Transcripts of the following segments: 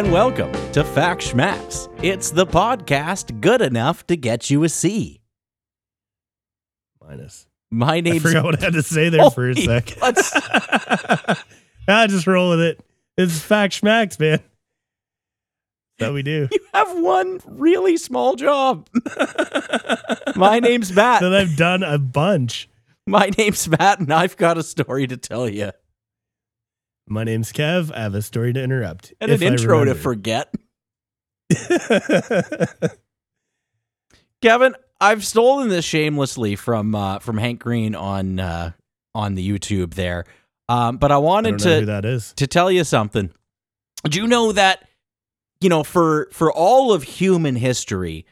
and welcome to Fact Schmacks. It's the podcast good enough to get you a C. Minus. My I forgot what I had to say there for a Holy sec. butts. I ah, just roll with it. It's fact schmacks, man. That's how we do. You have one really small job. My name's Matt. that I've done a bunch. My name's Matt, and I've got a story to tell you My name's Kev. I have a story to interrupt. and an I intro to forget. Kevin, I've stolen this shamelessly from uh, from Hank Green on uh, on the YouTube there, um, but I I wanted don't to that is. to tell you something. Do you know that you know for for all of human history,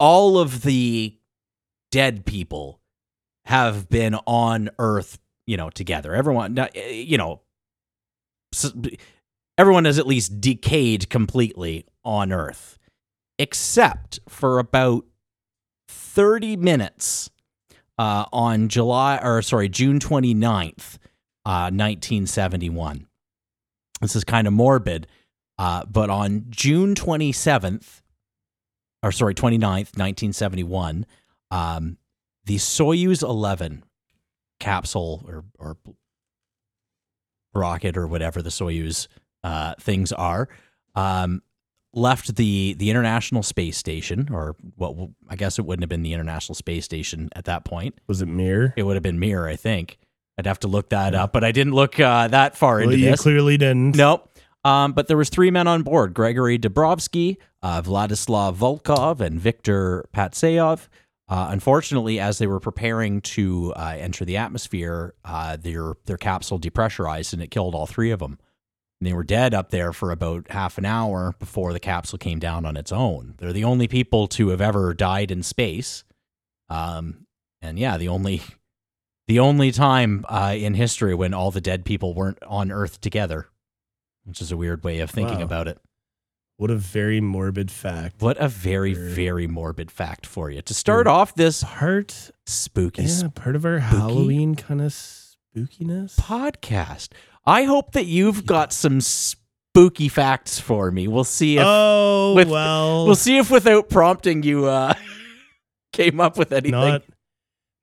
all of the dead people have been on Earth, you know, together. Everyone, you know, everyone has at least decayed completely on Earth, except for about thirty minutes uh, on July or sorry June 29th, uh, 1971 this is kind of morbid, uh, but on June 27th, or sorry, 29th, 1971, um, the Soyuz 11 capsule or, or rocket or whatever the Soyuz uh, things are, um, left the, the International Space Station, or what well, I guess it wouldn't have been the International Space Station at that point. Was it Mir? It would have been Mir, I think. I'd have to look that up, but I didn't look uh, that far Well, into you this. clearly didn't. Nope. Um, but there was three men on board: Gregory Dubrovsky, uh, Vladislav Volkov, and Viktor Patsayev. Uh, unfortunately, as they were preparing to uh, enter the atmosphere, uh, their their capsule depressurized and it killed all three of them. And they were dead up there for about half an hour before the capsule came down on its own. They're the only people to have ever died in space. Um, and yeah, the only the only time uh, in history when all the dead people weren't on Earth together, which is a weird way of thinking Wow. about it. What a very morbid fact. What a very, very morbid fact for you. To start off this Part, spooky yeah, part of our Halloween kind of spookiness. podcast, I hope that you've got some spooky facts for me. We'll see if oh with- well, we'll see if without prompting you uh, came up with anything. not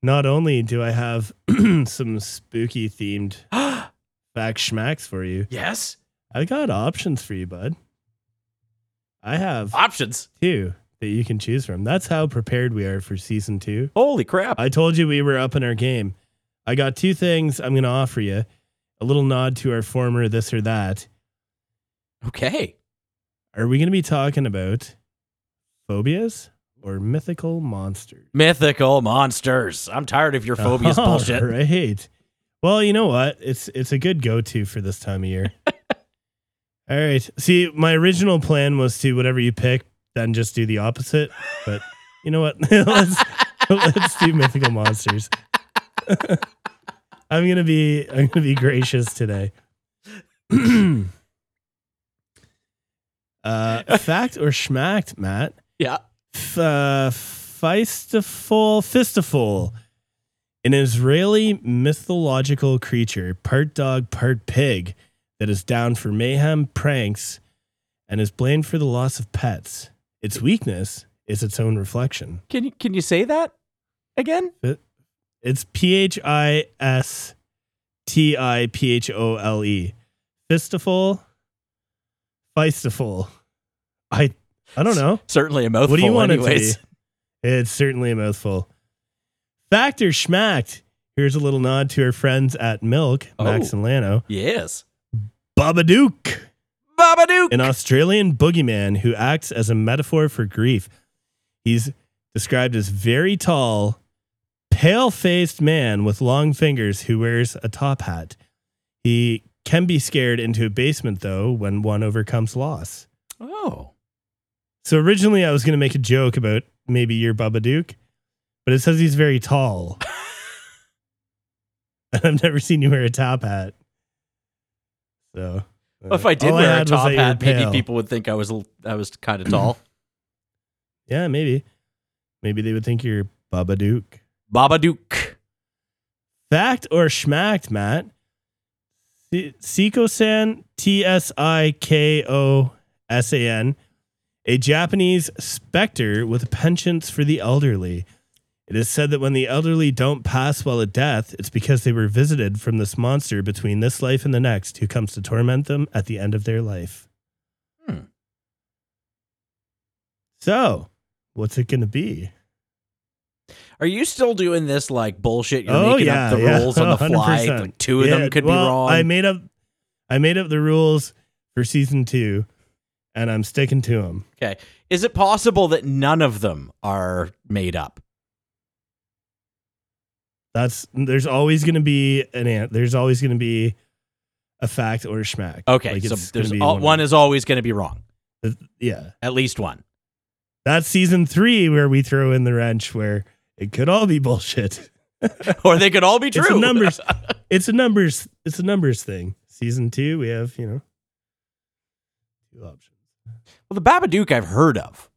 not only do I have some spooky themed fact schmacks for you, yes, I got options for you, bud. I have options. two that you can choose from. That's how prepared we are for season two. Holy crap! I told you we were up in our game. I got two things I'm going to offer you. A little nod to our former this or that. Okay. Are we going to be talking about phobias or mythical monsters? Mythical monsters. I'm tired of your phobias All bullshit. Right. Well, you know what? It's it's a good go-to for this time of year. All right. See, my original plan was to whatever you pick, then just do the opposite. But you know what? let's let's do mythical monsters. I'm gonna be I'm gonna be gracious today. uh, fact or schmacked, Matt? Yeah. F- uh, Feistiful, Fistiful, an Israeli mythological creature, part dog, part pig, that is down for mayhem, pranks, and is blamed for the loss of pets. Its weakness is its own reflection. Can you can you say that again? It's P H I S T I P H O L E. Fistful. Feistiful. I I don't know. Certainly a mouthful. What do you want anyways. it to be? It's certainly a mouthful. Factor schmacked? Here's a little nod to our friends at Milk, oh. Max Oh. and Lano. Yes. Babadook, Babadook. an Australian boogeyman who acts as a metaphor for grief. He's described as very tall, pale faced man with long fingers who wears a top hat. He can be scared into a basement, though, when one overcomes loss. Oh. So originally I was going to make a joke about maybe your Babadook, but it says he's very tall. and I've never seen you wear a top hat. So uh, Well, if I did all wear a top that you were hat, maybe pale. people would think I was l- I was kind of tall. Yeah, maybe. Maybe they would think you're Babadook. Babadook. Fact or schmacked, Matt? Siko-san, T S I K O S A N, a Japanese specter with penchants for the elderly. It is said that when the elderly don't pass well at death, it's because they were visited from this monster between this life and the next who comes to torment them at the end of their life. Hmm. So, what's it going to be? Are you still doing this like bullshit? You're Oh, making yeah, up the yeah. rules on the fly. 100%. Like two of Yeah, them could well, be wrong. I made up I made up the rules for season 2 and I'm sticking to them. Okay. Is it possible that none of them are made up? That's there's always going to be an ant. There's always going to be a fact or a schmack. Okay, Like, so it's there's all, one of- is always going to be wrong. yeah. At least one. That's season 3 where we throw in the wrench where it could all be bullshit. or they could all be It's true. numbers- It's a numbers it's a numbers thing. Season 2 we have, you know, two options. well, the Babadook I've heard of.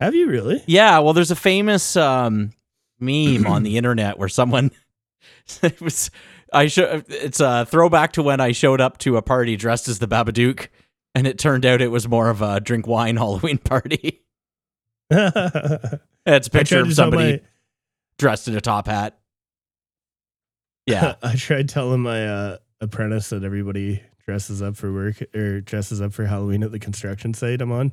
Have you really? Yeah, well, there's a famous um, meme on the internet where someone it was I show it's a throwback to when I showed up to a party dressed as the Babadook, and it turned out it was more of a drink wine Halloween party. It's a picture of somebody my- dressed in a top hat. Yeah, I tried telling my uh, apprentice that everybody dresses up for work or dresses up for Halloween at the construction site I'm on.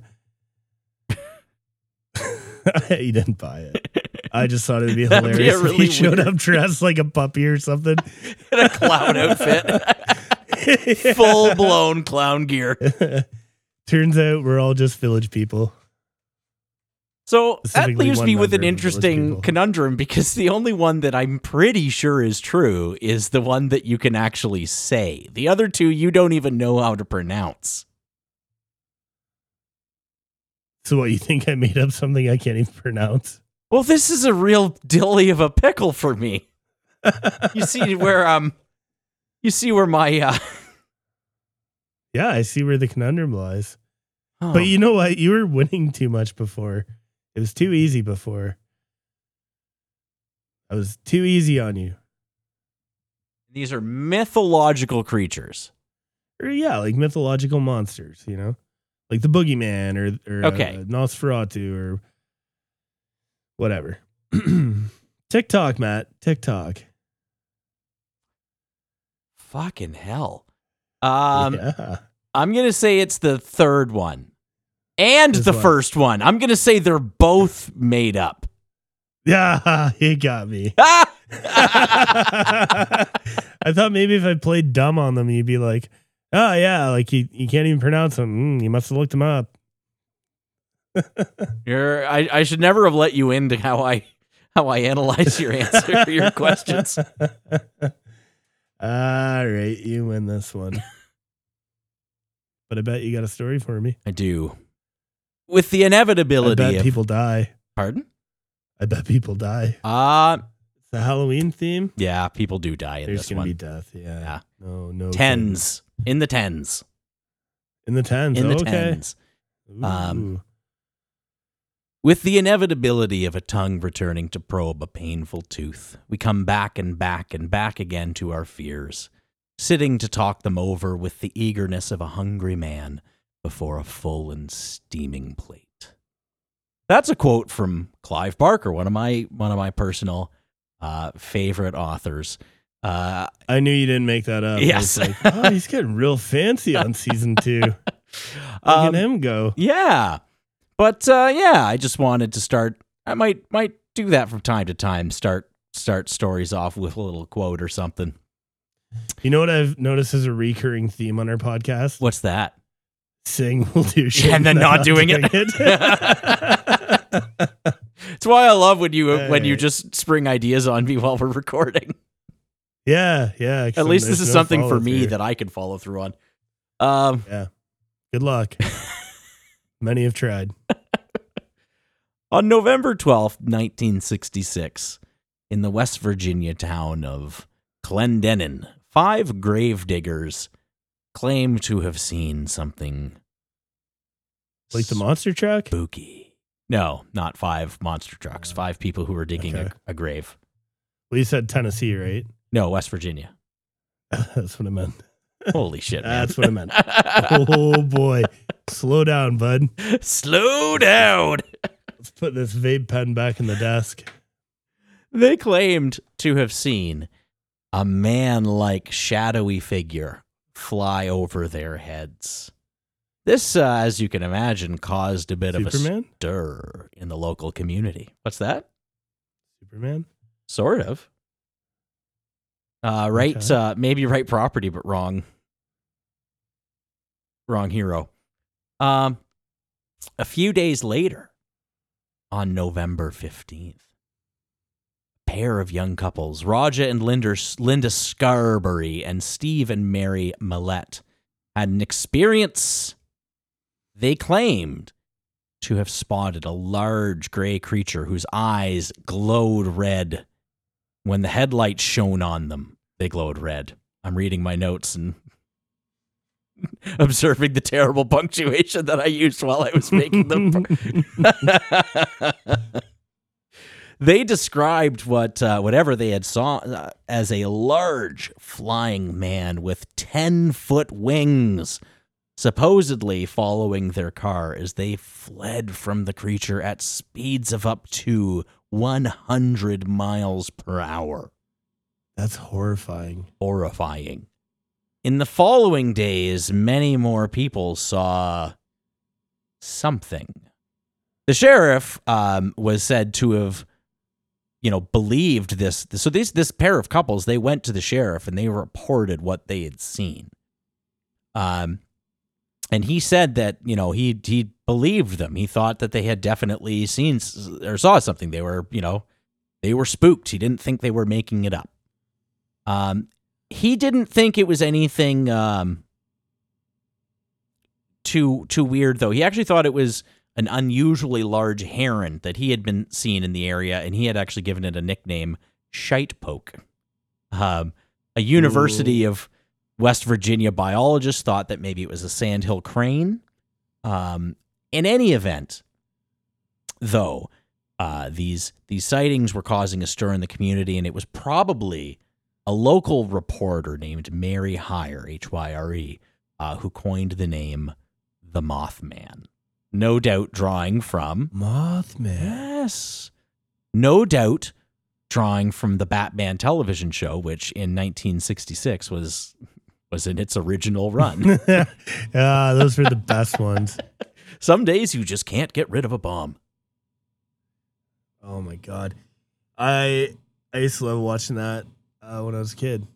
he didn't buy it. I just thought it'd be That'd be hilarious if really he showed weird- up dressed like a puppy or something. in a clown outfit, full blown clown gear. Turns out we're all just village people. So that leaves me with an member of the Village interesting conundrum because the only one that I'm pretty sure is true is the one that you can actually say. The other two you don't even know how to pronounce. So what you think I made up something I can't even pronounce? Well, this is a real dilly of a pickle for me. You see where um you see where my uh yeah, I see where the conundrum lies. oh, But you know what? You were winning too much before. It was too easy before. I was too easy on you. these are mythological creatures. Or yeah, like mythological monsters, you know? Like the boogeyman or, or Okay. uh, Nosferatu or whatever. TikTok, Matt. TikTok. Fucking hell. Um yeah. I'm going to say it's the third one. And This the one. first one. I'm going to say they're both made up. Yeah, he got me. I thought maybe if I played dumb on them, you'd be like, oh, yeah, like you, you can't even pronounce them. Mm, you must have looked them up. You're, I, I should never have let you into how I how I analyze your answer for your questions. All right, you win this one. but I bet you got a story for me. I do. With the I inevitability bet of people die. pardon? I bet people die. Uh It's the Halloween theme. yeah, people do die in There's this gonna one. be death. Yeah. Yeah. No, no. tens. In the tens. In the tens. In the okay. tens. Ooh. Um, With the inevitability of a tongue returning to probe a painful tooth, we come back and back and back again to our fears, sitting to talk them over with the eagerness of a hungry man before a full and steaming plate. That's a quote from Clive Barker, one of my one of my personal uh, favorite authors. Uh, I knew you didn't make that up. Yes. like, oh, he's getting real fancy on season two. Look um, at him go. Yeah. But uh, yeah, I just wanted to start I might might do that from time to time, start start stories off with a little quote or something. You know what I've noticed is a recurring theme on our podcast? What's that? Sing will do shit. and then not doing it. It's why I love when you when you just spring ideas on me while we're recording. yeah, yeah. At least this is something for me that I can follow through on. Um yeah. Good luck. Many have tried. On November 12th, 1966, in the West Virginia town of Clendenin, five grave diggers claim to have seen something Like the monster truck? spooky. No, not five monster trucks. Uh, five people who were digging Okay. a, a grave. Well, you said Tennessee, right? No, West Virginia. That's what I meant. Holy shit, man. That's what I meant. oh boy. Slow down, bud. Slow down. Let's put this vape pen back in the desk. They claimed to have seen a man like shadowy figure fly over their heads. This, uh, as you can imagine, caused a bit of a stir in the local community. What's that? Superman? Sort of. Uh, right, Okay. uh, maybe right property, but wrong. Wrong hero. Um, a few days later, on November 15th, a pair of young couples, Roger and Linda, Linda Scarberry and Steve and Mary Mallette, had an experience they claimed to have spotted a large gray creature whose eyes glowed red. When the headlights shone on them, they glowed red. I'm reading my notes and observing the terrible punctuation that I used while I was making them. they described what uh, whatever they had saw uh, as a large flying man with 10 foot wings supposedly following their car as they fled from the creature at speeds of up to 100 miles per hour That's horrifying. horrifying. In the following days, many more people saw something. The sheriff um, was said to have, you know, believed this. So this this pair of couples they went to the sheriff and they reported what they had seen. Um, and he said that you know he he believed them. He thought that they had definitely seen or saw something. They were you know they were spooked. He didn't think they were making it up. Um, he didn't think it was anything um, too too weird though. He actually thought it was an unusually large heron that he had been seen in the area, and he had actually given it a nickname, Shite Poke. Um, a University of West Virginia biologist thought that maybe it was a sandhill crane. Um, in any event, though, uh, these these sightings were causing a stir in the community, and it was probably a local reporter named Mary Hyre, H Y R E, uh, who coined the name the Mothman. No doubt drawing from Mothman. yes, no doubt drawing from the Batman television show, which in 1966 was was in its original run. ah, those were the best ones. Some days you just can't get rid of a bomb. Oh my god. I I used to love watching that uh, when I was a kid.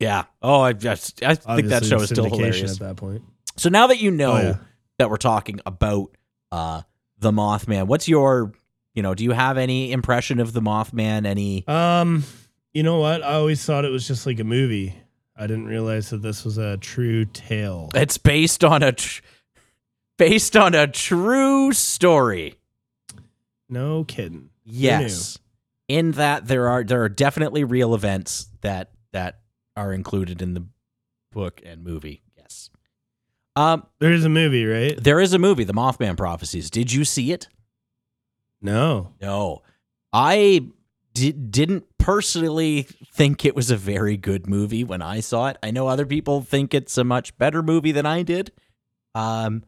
Yeah. Oh, I just I think that Obviously, show is still syndication hilarious. at that point. So now that you know Oh, yeah. that we're talking about uh the Mothman, what's your you know, do you have any impression of the Mothman? Any Um, you know what? I always thought it was just like a movie. I didn't realize that this was a true tale. it's based on a tr- based on a true story. No kidding. Yes. In that there are there are definitely real events that that are included in the book and movie. Yes. Um There is a movie, right? there is a movie, The Mothman Prophecies. Did you see it? No. No. I di- didn't personally think it was a very good movie when I saw it. I know other people think it's a much better movie than I did. Um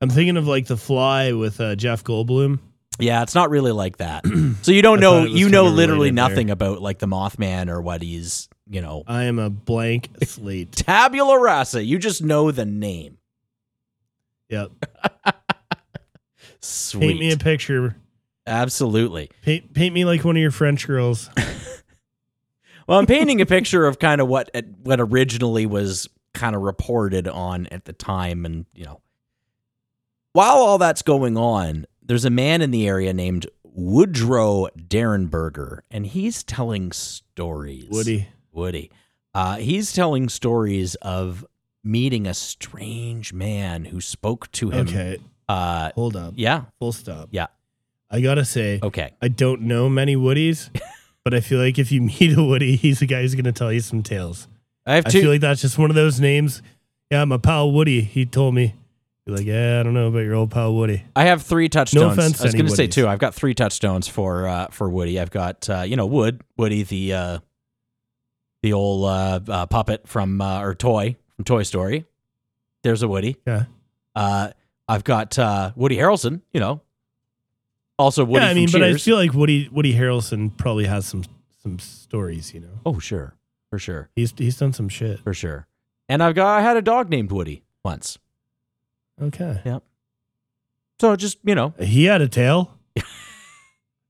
I'm thinking of like The Fly with uh, Jeff Goldblum. Yeah, it's not really like that. So you don't I know thought it was you know kinda literally related there. nothing about like the Mothman or what he's, you know, I am a blank slate. tabula rasa. You just know the name. Yep. Sweet. Paint me a picture. Absolutely. Paint, paint me like one of your French girls. Well, I'm painting a picture of kind of what what originally was kind of reported on at the time, and you know, while all that's going on, there's a man in the area named Woodrow Derenberger, and he's telling stories. Woody. Woody. Uh, he's telling stories of meeting a strange man who spoke to him. Okay. Uh, Hold up. yeah. Full stop. Yeah. I gotta say, Okay. I don't know many Woodies, but I feel like if you meet a Woody, he's the guy who's gonna tell you some tales. I have to. I two. feel like that's just one of those names. Yeah, my pal Woody. He told me. You're like, yeah, I don't know about your old pal Woody. I have three touchstones. No offense I was going to say two. I've got three touchstones for uh, for Woody. I've got uh, you know Wood Woody the uh, the old uh, uh, puppet from uh, or toy from Toy Story. There's a Woody. Yeah. Uh, I've got uh, Woody Harrelson. You know, also Woody. yeah, I mean, but I Cheers. feel like Woody Woody Harrelson probably has some some stories. You know, oh, sure, for sure, he's he's done some shit. for sure. And I've got I had a dog named Woody once. Okay, Yep. So just you know, he had a tail.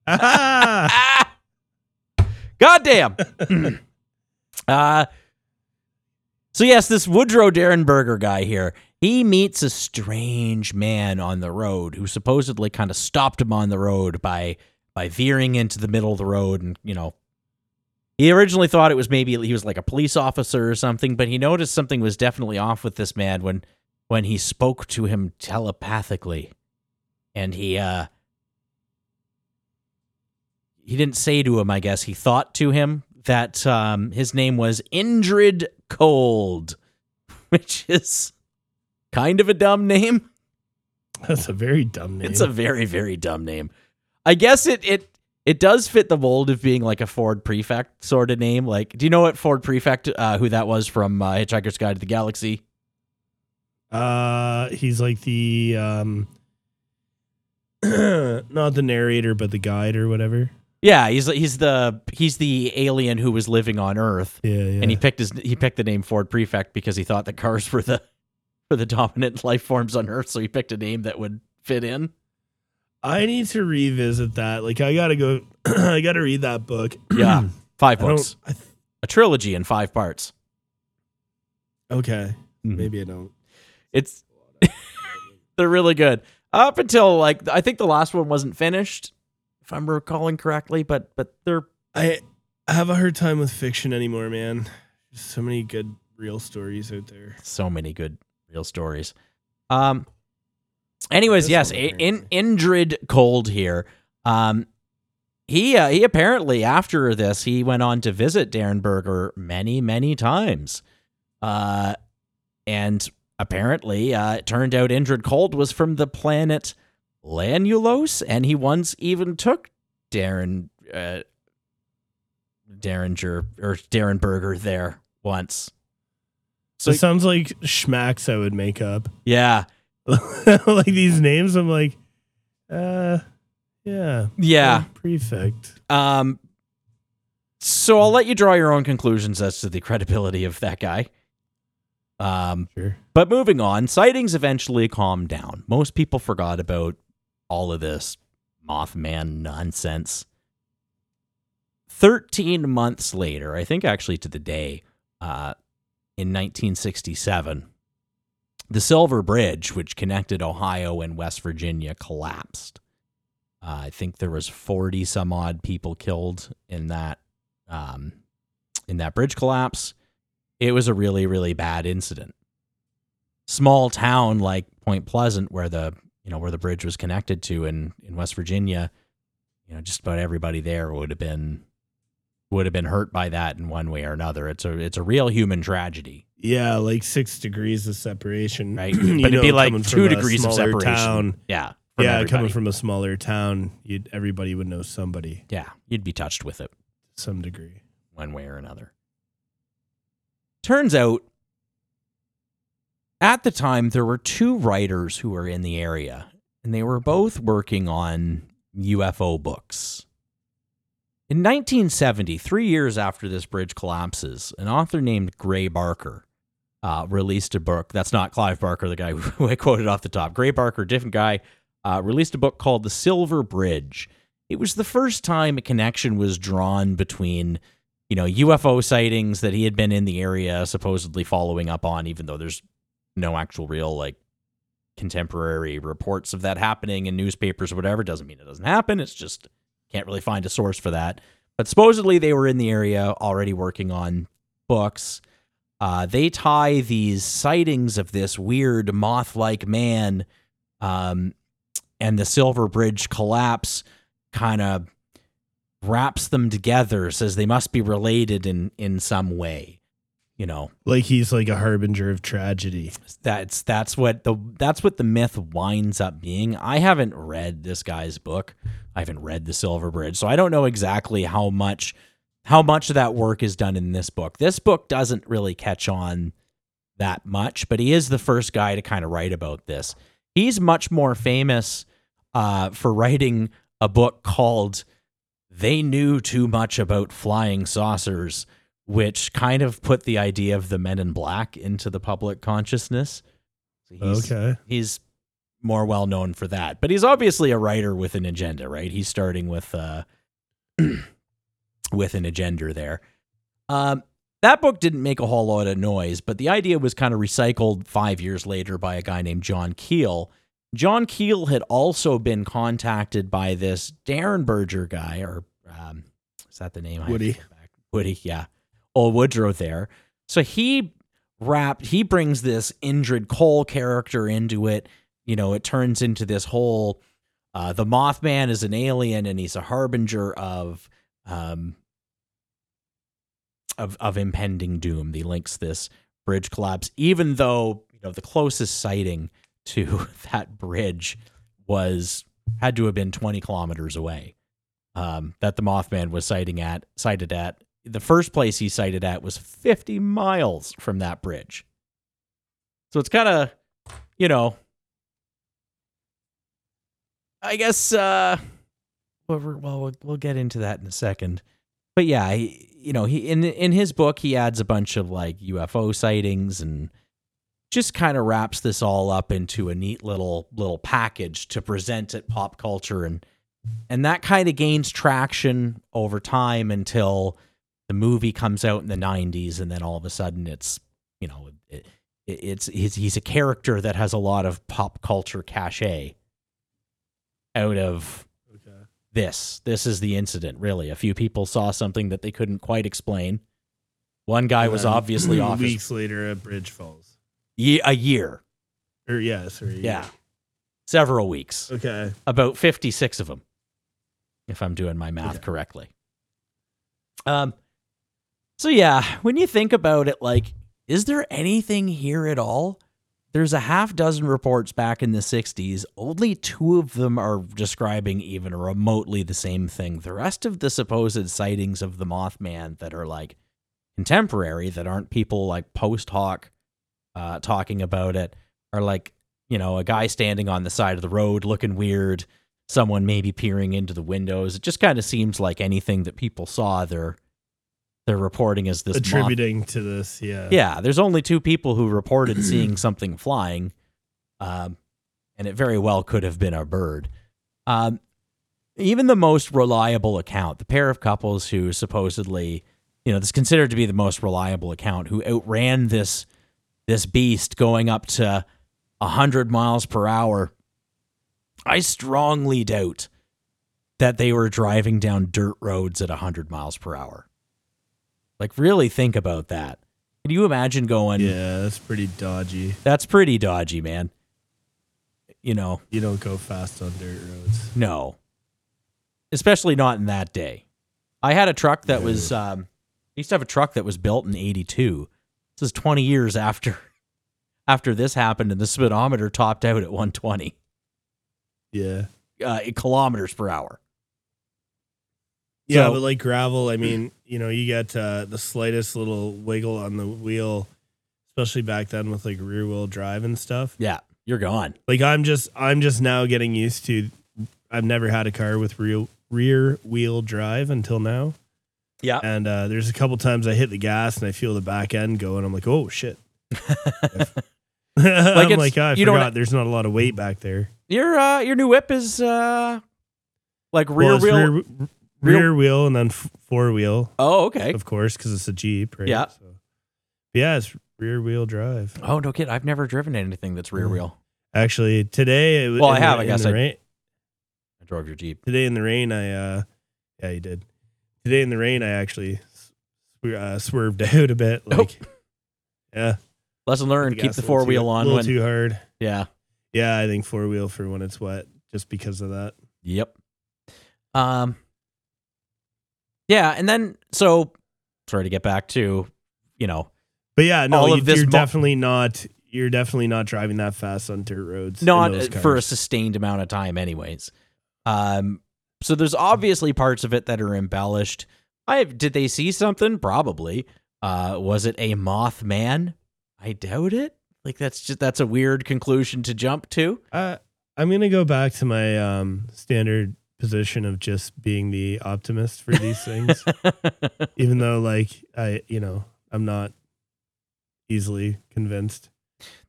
Ah, goddamn. uh, so yes, this Woodrow Derenberger guy here, he meets a strange man on the road who supposedly kind of stopped him on the road by by veering into the middle of the road and you know he originally thought it was maybe he was like a police officer or something but he noticed something was definitely off with this man when when he spoke to him telepathically and he uh he didn't say to him i guess he thought to him that um his name was indrid cold which is kind of a dumb name That's a very dumb name. it's a very very dumb name. I guess it it it does fit the mold of being like a Ford Prefect sort of name. Like, do you know what Ford Prefect uh, who that was from uh, Hitchhiker's Guide to the Galaxy? Uh, he's like the um, not the narrator, but the guide or whatever. Yeah, he's he's the he's the alien who was living on Earth, Yeah, yeah. and he picked his he picked the name Ford Prefect because he thought that cars were the were the dominant life forms on Earth, so he picked a name that would fit in. I need to revisit that. Like, I gotta go. I gotta read that book. Yeah, five I books, I th- a trilogy in five parts. okay, Mhm. maybe I don't. It's they're really good. Up until like I think the last one wasn't finished, if I'm recalling correctly, but but they're I I have a hard time with fiction anymore, man. There's so many good real stories out there. so many good real stories. Um anyways, yes, in, in. Indrid Cold here. Um he uh, he apparently after this he went on to visit Derenberger many many times. Uh and apparently uh it turned out Indrid Cold was from the planet Lanulos and he once even took Darren uh Derringer or Derenberger there once. So it sounds like schmacks I would make up. Yeah. like these names, I'm like, uh, yeah, Yeah. prefect. Um, so I'll let you draw your own conclusions as to the credibility of that guy. Um, Sure. but moving on, sightings eventually calmed down. Most people forgot about all of this Mothman nonsense. 13 months later, I think actually to the day, uh, in 1967, the Silver Bridge, which connected Ohio and West Virginia, collapsed. Uh, I think there was 40 some odd people killed in that um, in that bridge collapse. It was a really really bad incident. Small town like Point Pleasant, where the you know where the bridge was connected to in in West Virginia, you know just about everybody there would have been would have been hurt by that in one way or another. It's a it's a real human tragedy, Yeah, like six degrees of separation. right? You but it'd be know, like two degrees of separation. Town. Yeah, yeah, everybody. coming from a smaller town, you'd everybody would know somebody yeah, you'd be touched with it. some degree. one way or another. Turns out, at the time, there were two writers who were in the area, and they were both working on UFO books. In 1970, three years after this bridge collapses, an author named Gray Barker uh, released a book. That's not Clive Barker, the guy who I quoted off the top. Gray Barker, different guy, uh, released a book called The Silver Bridge. It was the first time a connection was drawn between you know, UFO sightings that he had been in the area supposedly following up on, even though there's no actual real like contemporary reports of that happening in newspapers or whatever. Doesn't mean it doesn't happen. It's just can't really find a source for that. But supposedly they were in the area already working on books. Uh, they tie these sightings of this weird moth like man um, and the Silver Bridge collapse kind of wraps them together says they must be related in in some way you know Like he's like a harbinger of tragedy. that's that's what the that's what the myth winds up being i haven't read this guy's book i haven't read the silver bridge so i don't know exactly how much how much of that work is done in this book. This book doesn't really catch on that much, but he is the first guy to kind of write about this. He's much more famous uh, for writing a book called They Knew Too Much About Flying Saucers, which kind of put the idea of the men in black into the public consciousness. He's, okay. He's more well known for that, but he's obviously a writer with an agenda, right? He's starting with uh, with an agenda there. Um, that book didn't make a whole lot of noise, but the idea was kind of recycled five years later by a guy named John Keel. John Keel had also been contacted by this Derenberger guy, or um, is that the name? I Woody. Woody, yeah. Old Woodrow there. So he wrapped, he brings this Indrid Cold character into it. You know, it turns into this whole uh, the Mothman is an alien and he's a harbinger of um, of of impending doom. He links this bridge collapse, even though you know the closest sighting to that bridge was had to have been 20 kilometers away. Um, that the Mothman was sighting at sighted at. The first place he sighted at was 50 miles from that bridge. So it's kind of, you know, I guess uh well, we'll we'll get into that in a second. But yeah, he, you know, he in in his book he adds a bunch of like UFO sightings and just kind of wraps this all up into a neat little little package to present at pop culture and and that kind of gains traction over time until the movie comes out in the 90s and then all of a sudden it's you know it, it, it's he's, he's a character that has a lot of pop culture cachet out of Okay. this. This is the incident, really. A few people saw something that they couldn't quite explain. One guy was obviously off his, Weeks later, a bridge falls. Ye- a year, Or yeah, sorry. yeah, several weeks, Okay. about 56 of them, if I'm doing my math Okay. correctly. Um, so yeah, when you think about it, like, is there anything here at all? There's a half dozen reports back in the 60s. Only two of them are describing even remotely the same thing. The rest of the supposed sightings of the Mothman that are like contemporary, that aren't people like post hoc uh, talking about it, are like, you know, a guy standing on the side of the road looking weird, someone maybe peering into the windows. It just kind of seems like anything that people saw, they're they're reporting as this moth Attributing to this, yeah. yeah, there's only two people who reported seeing something flying, um, and it very well could have been a bird. Um, even the most reliable account, the pair of couples who supposedly, you know, this is considered to be the most reliable account, who outran this this beast going up to hundred miles per hour. I strongly doubt that they were driving down dirt roads at hundred miles per hour. Like, really think about that. Can you imagine going? Yeah, that's pretty dodgy. That's pretty dodgy, man. You know, You don't go fast on dirt roads. no. Especially not in that day. I had a truck that was um I used to have a truck that was built in 82. This is 20 years after after this happened and the speedometer topped out at 120 Yeah. uh, kilometers per hour. Yeah, So- but like gravel, I mean, you know, you get uh, the slightest little wiggle on the wheel, especially back then with like rear wheel drive and stuff. Yeah, you're gone. Like I'm just I'm just now getting used to I've never had a car with real rear wheel drive until now. Yeah. And uh, there's a couple times I hit the gas and I feel the back end go and I'm like, oh shit. I'm like, oh, I forgot there's not a lot of weight back there. Your uh your new whip is uh like rear Well, wheel. rear, rear- wheel and then f- four wheel, Oh, okay. of course, because it's a Jeep, right? Yeah. So, yeah, it's rear wheel drive. Oh, no kid. I've never driven anything that's rear wheel. Actually, today, it, Well, I have, the- I guess I- rain, I drove your Jeep. today in the rain, I uh, yeah, you did. Today in the rain, I actually uh, swerved out a bit. Like, yeah, Lesson learned. Keep the four too- wheel on little when. too hard. Yeah. Yeah, I think four wheel for when it's wet, just because of that. Yep. Um. Yeah, and then so sorry to get back to, you know, But yeah, no, you, you're mo- definitely not. You're definitely not driving that fast on dirt roads. not for a sustained amount of time, anyways. Um. So there's obviously parts of it that are embellished. I did they see something? Probably. Uh, was it a Mothman? I doubt it. Like that's just that's a weird conclusion to jump to. Uh, I'm gonna go back to my um, standard position of just being the optimist for these things, even though like I, you know, I'm not easily convinced.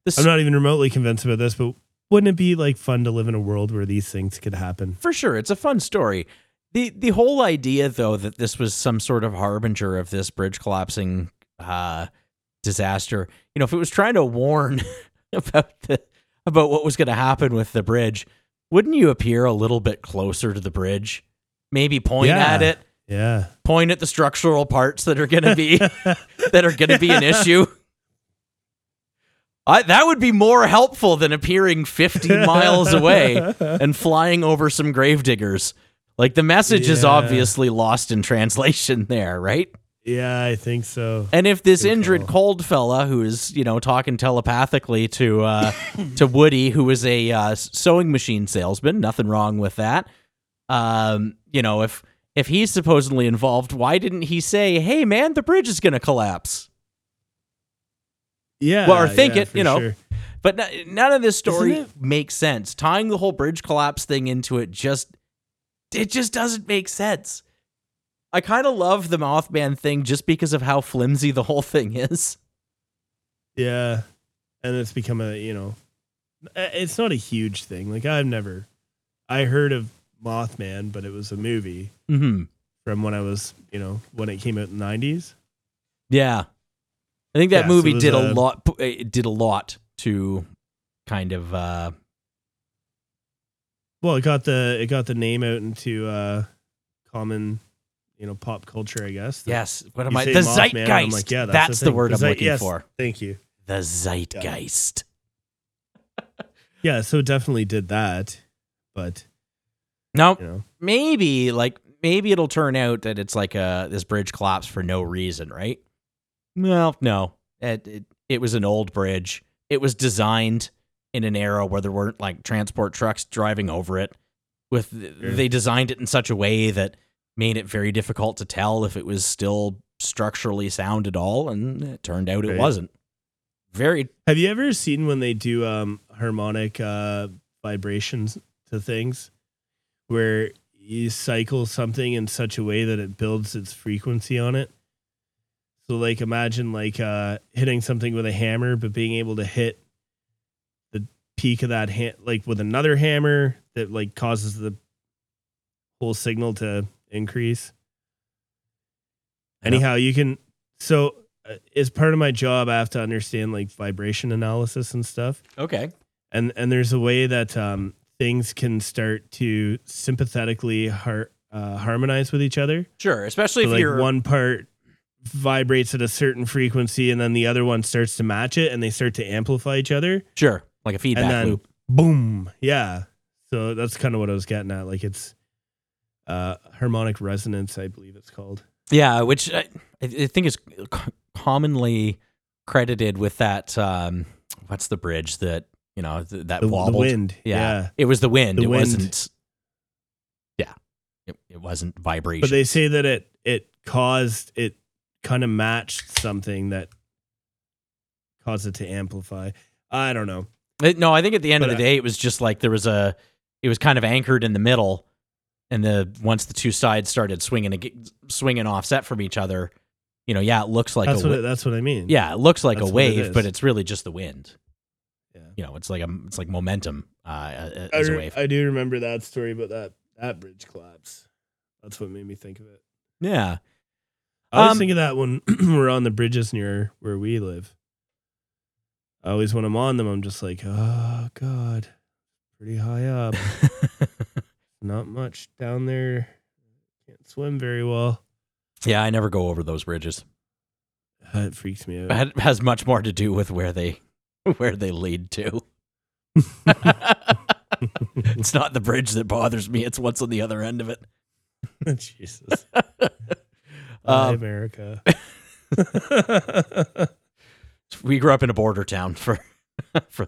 This- I'm not even remotely convinced about this, but wouldn't it be like fun to live in a world where these things could happen? For sure, it's a fun story. the The whole idea, though, that this was some sort of harbinger of this bridge collapsing uh, disaster. You know, if it was trying to warn about the about what was going to happen with the bridge, wouldn't you appear a little bit closer to the bridge? Maybe point Yeah. at it, Yeah. point at the structural parts that are going to be that are going to be an issue. I, that would be more helpful than appearing 50 miles away and flying over some gravediggers. Like the message is obviously lost in translation there, right? Yeah, I think so. And if this injured call. cold fella who is, you know, talking telepathically to uh, to Woody, who is a uh, sewing machine salesman, nothing wrong with that. Um, you know, if if he's supposedly involved, why didn't he say, "Hey, man, the bridge is going to collapse"? Yeah. Well, or think yeah, it, you know. sure. But n- none of this story makes sense. Tying the whole bridge collapse thing into it just it just doesn't make sense. I kind of love the Mothman thing just because of how flimsy the whole thing is. Yeah. And it's become a, you know, it's not a huge thing. Like I've never, I heard of Mothman, but it was a movie hmm from when I was, you know, when it came out in the 90s. Yeah, I think that Yeah, movie there's did a a- lot. It did a lot to kind of uh, Well, it got the, it got the name out into uh common, you know, pop culture, I guess. The- yes. What am I? The Mothman, I'm zeitgeist. like, yeah, that's, that's, the, thing. word I'm Zeit- looking yes, for. Thank you. The zeitgeist. Yeah, so it definitely did that, but Now you know, maybe like maybe it'll turn out that it's like a this bridge collapsed for no reason, right? Well, no. It, it it was an old bridge. It was designed in an era where there weren't like transport trucks driving over it. With they designed it in such a way that made it very difficult to tell if it was still structurally sound at all, and it turned out it wasn't. Very Have you ever seen when they do um harmonic uh vibrations to things where you cycle something in such a way that it builds its frequency on it? So like imagine like uh hitting something with a hammer but being able to hit the peak of that ha- like with another hammer that like causes the whole signal to increase. Don't- Anyhow, you can so uh, as part of my job I have to understand like vibration analysis and stuff okay. and and there's a way that um, things can start to sympathetically har- uh, harmonize with each other. Sure, especially So if like you're one part vibrates at a certain frequency, and then the other one starts to match it, and they start to amplify each other. sure like a feedback and then loop. boom, yeah. So that's kind of what I was getting at. Like it's uh, harmonic resonance, I believe it's called. Yeah, which I, I think is commonly credited with that. Um, what's the bridge that you know th- that The, the wobbled? wind, Yeah. yeah. it was the wind. The it wind. wasn't. Yeah, it, it wasn't vibration. But they say that it it caused it kind of matched something that caused it to amplify. I don't know. Uh, no, I think at the end of the uh, day, it was just like there was a. It was kind of anchored in the middle, and the once the two sides started swinging ag- swinging offset from each other, you know, yeah, it looks like that's a what it, that's what I mean. yeah, it looks like That's a what it wave, but it's really just the wind. Yeah. You know, it's like a it's like momentum uh, I, as a wave. I do remember that story about that that bridge collapse. That's what made me think of it. yeah. I always Um, think of that when we're on the bridges near where we live. I always when I'm on them, I'm just like, oh god, pretty high up. Not much down there. Can't swim very well. Yeah, I never go over those bridges. Uh, It freaks me out. It has much more to do with where they where they lead to. it's not the bridge that bothers me; it's what's on the other end of it. Jesus. Hi, Um, America. we grew up in a border town for for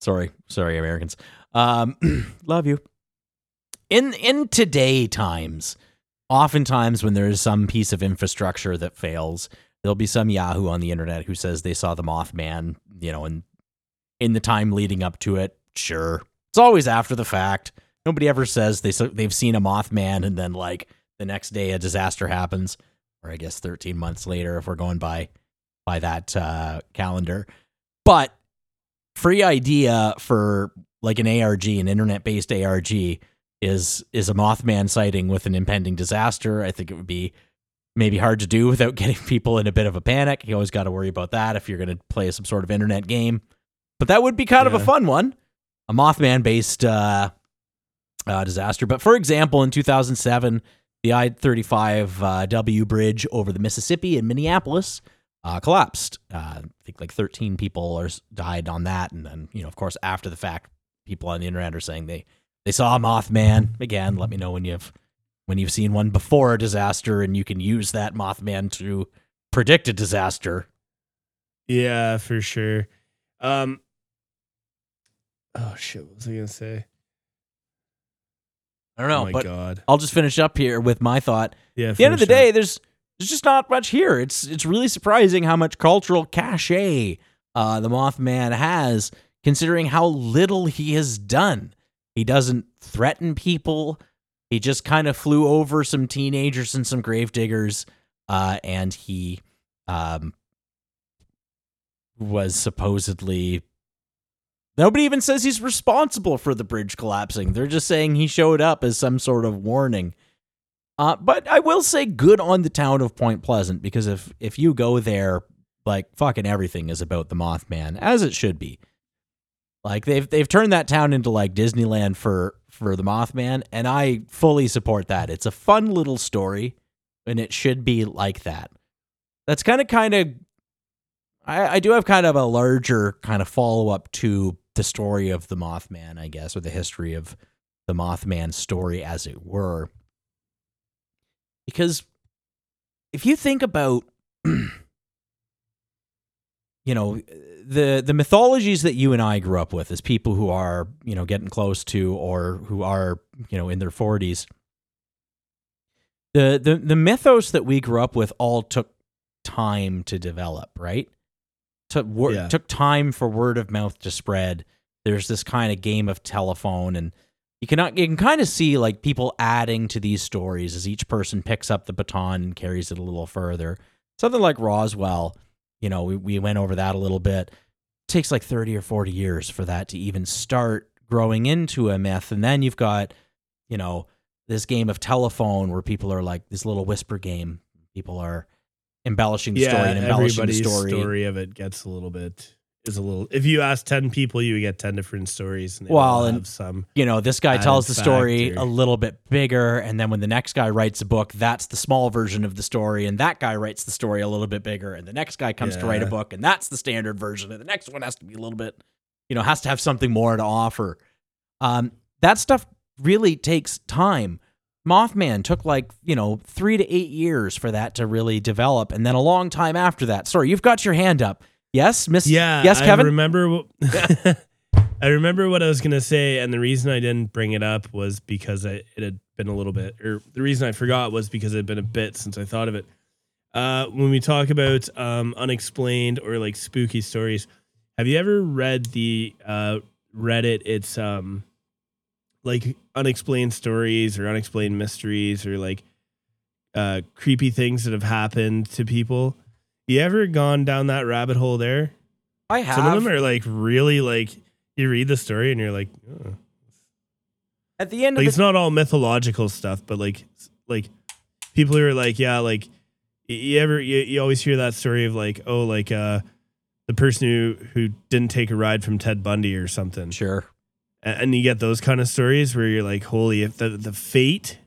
sorry sorry americans um love you in in today times oftentimes when there is some piece of infrastructure that fails, there'll be some Yahoo on the internet who says they saw the Mothman, you know, and in the time leading up to it. Sure, it's always after the fact. Nobody ever says they they've seen a Mothman and then like the next day a disaster happens, or I guess 13 months later if we're going by by that uh, calendar. But free idea for like an ARG, an internet based ARG, is is a Mothman sighting with an impending disaster. I think it would be maybe hard to do without getting people in a bit of a panic. You always got to worry about that if you're going to play some sort of internet game. But that would be kind yeah. of a fun one, a Mothman based uh, uh, disaster. But for example, in 2007, the I 35 uh, W bridge over the Mississippi in Minneapolis uh, collapsed. Uh, I think like 13 people are, died on that. And then, you know, of course, after the fact, people on the internet are saying they, they saw a Mothman. Again, let me know when you've when you've seen one before a disaster and you can use that Mothman to predict a disaster. Yeah, for sure. Um, oh shit, what was I gonna say? I don't know, oh my but God. I'll just finish up here with my thought. Yeah. At the end of the day, there's there's just not much here. It's it's really surprising how much cultural cachet uh, the Mothman has, considering how little he has done. He doesn't threaten people. He just kind of flew over some teenagers and some gravediggers, uh, and he um, was supposedly. Nobody even says he's responsible for the bridge collapsing. They're just saying he showed up as some sort of warning. Uh, but I will say good on the town of Point Pleasant because if if you go there, like fucking everything is about the Mothman, as it should be. Like they've they've turned that town into like Disneyland for for the Mothman, and I fully support that. It's a fun little story, and it should be like that. That's kind of kind of I, I do have kind of a larger kind of follow up to the story of the Mothman, I guess, or the history of the Mothman story, as it were. Because if you think about you know the the mythologies that you and I grew up with as people who are you know getting close to or who are you know in their forties. The, the the mythos that we grew up with all took time to develop, right? Took wor- yeah. took time for word of mouth to spread. There's this kind of game of telephone, and you cannot you can kind of see like people adding to these stories as each person picks up the baton and carries it a little further. Something like Roswell you know, we, we went over that a little bit. It takes like 30 or 40 years for that to even start growing into a myth. And then you've got, you know, this game of telephone where people are like this little whisper game. People are embellishing the yeah, story and embellishing the story. story of it gets a little bit is a little. If you ask ten people, you get ten different stories. And well, and some, you know, this guy tells the story or, a little bit bigger, and then when the next guy writes a book, that's the small version of the story, and that guy writes the story a little bit bigger, and the next guy comes yeah. to write a book, and that's the standard version, and the next one has to be a little bit, you know, has to have something more to offer. Um, that stuff really takes time. Mothman took like, you know, three to eight years for that to really develop. And then a long time after that. Sorry, you've got your hand up. Yes, Miss. Yeah. Yes, Kevin. I remember. I remember what I was gonna say, and the reason I didn't bring it up was because I, it had been a little bit, or the reason I forgot was because it had been a bit since I thought of it. Uh, when we talk about um, unexplained or like spooky stories, have you ever read the uh, Reddit? It's um, like unexplained stories or unexplained mysteries or like uh, creepy things that have happened to people. You ever gone down that rabbit hole there? I have. Some of them are like really like you read the story and you're like, oh. at the end, like the- it's not all mythological stuff, but like like people who are like, yeah, like you ever you, you always hear that story of like, oh, like uh the person who who didn't take a ride from Ted Bundy or something. Sure. And, you get those kind of stories where you're like, holy, if the the fate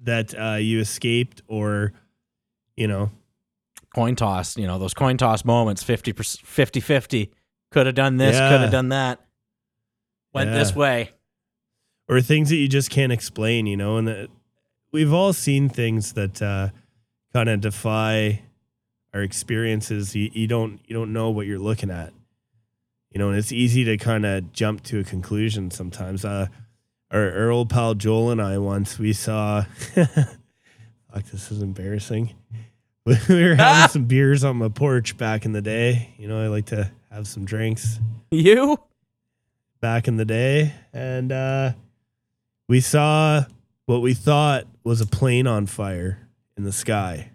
that uh, you escaped or you know coin toss, you know, those coin toss moments 50 50 50. Could have done this, yeah. could have done that. Went yeah. this way. Or things that you just can't explain, you know, and that we've all seen things that uh, kind of defy our experiences. You, you don't you don't know what you're looking at. You know, and it's easy to kind of jump to a conclusion sometimes. Uh, our, our old pal Joel and I once we saw Fuck, this is embarrassing. we were having some beers on my porch back in the day. You know, I like to have some drinks You? back in the day. And uh, we saw what we thought was a plane on fire in the sky.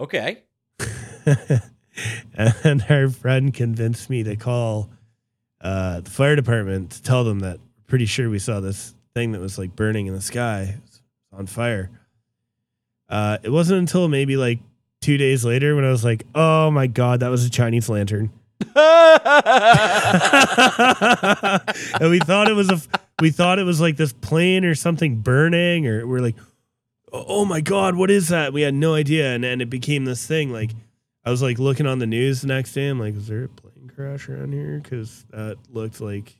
Okay. and our friend convinced me to call uh, the fire department to tell them that pretty sure we saw this thing that was like burning in the sky on fire. Uh, it wasn't until maybe like two days later when I was like, "Oh my god, that was a Chinese lantern," and we thought it was a we thought it was like this plane or something burning, or we're like, "Oh my god, what is that?" We had no idea, and and it became this thing like. I was like looking on the news the next day. I'm like, is there a plane crash around here? Because that looked like,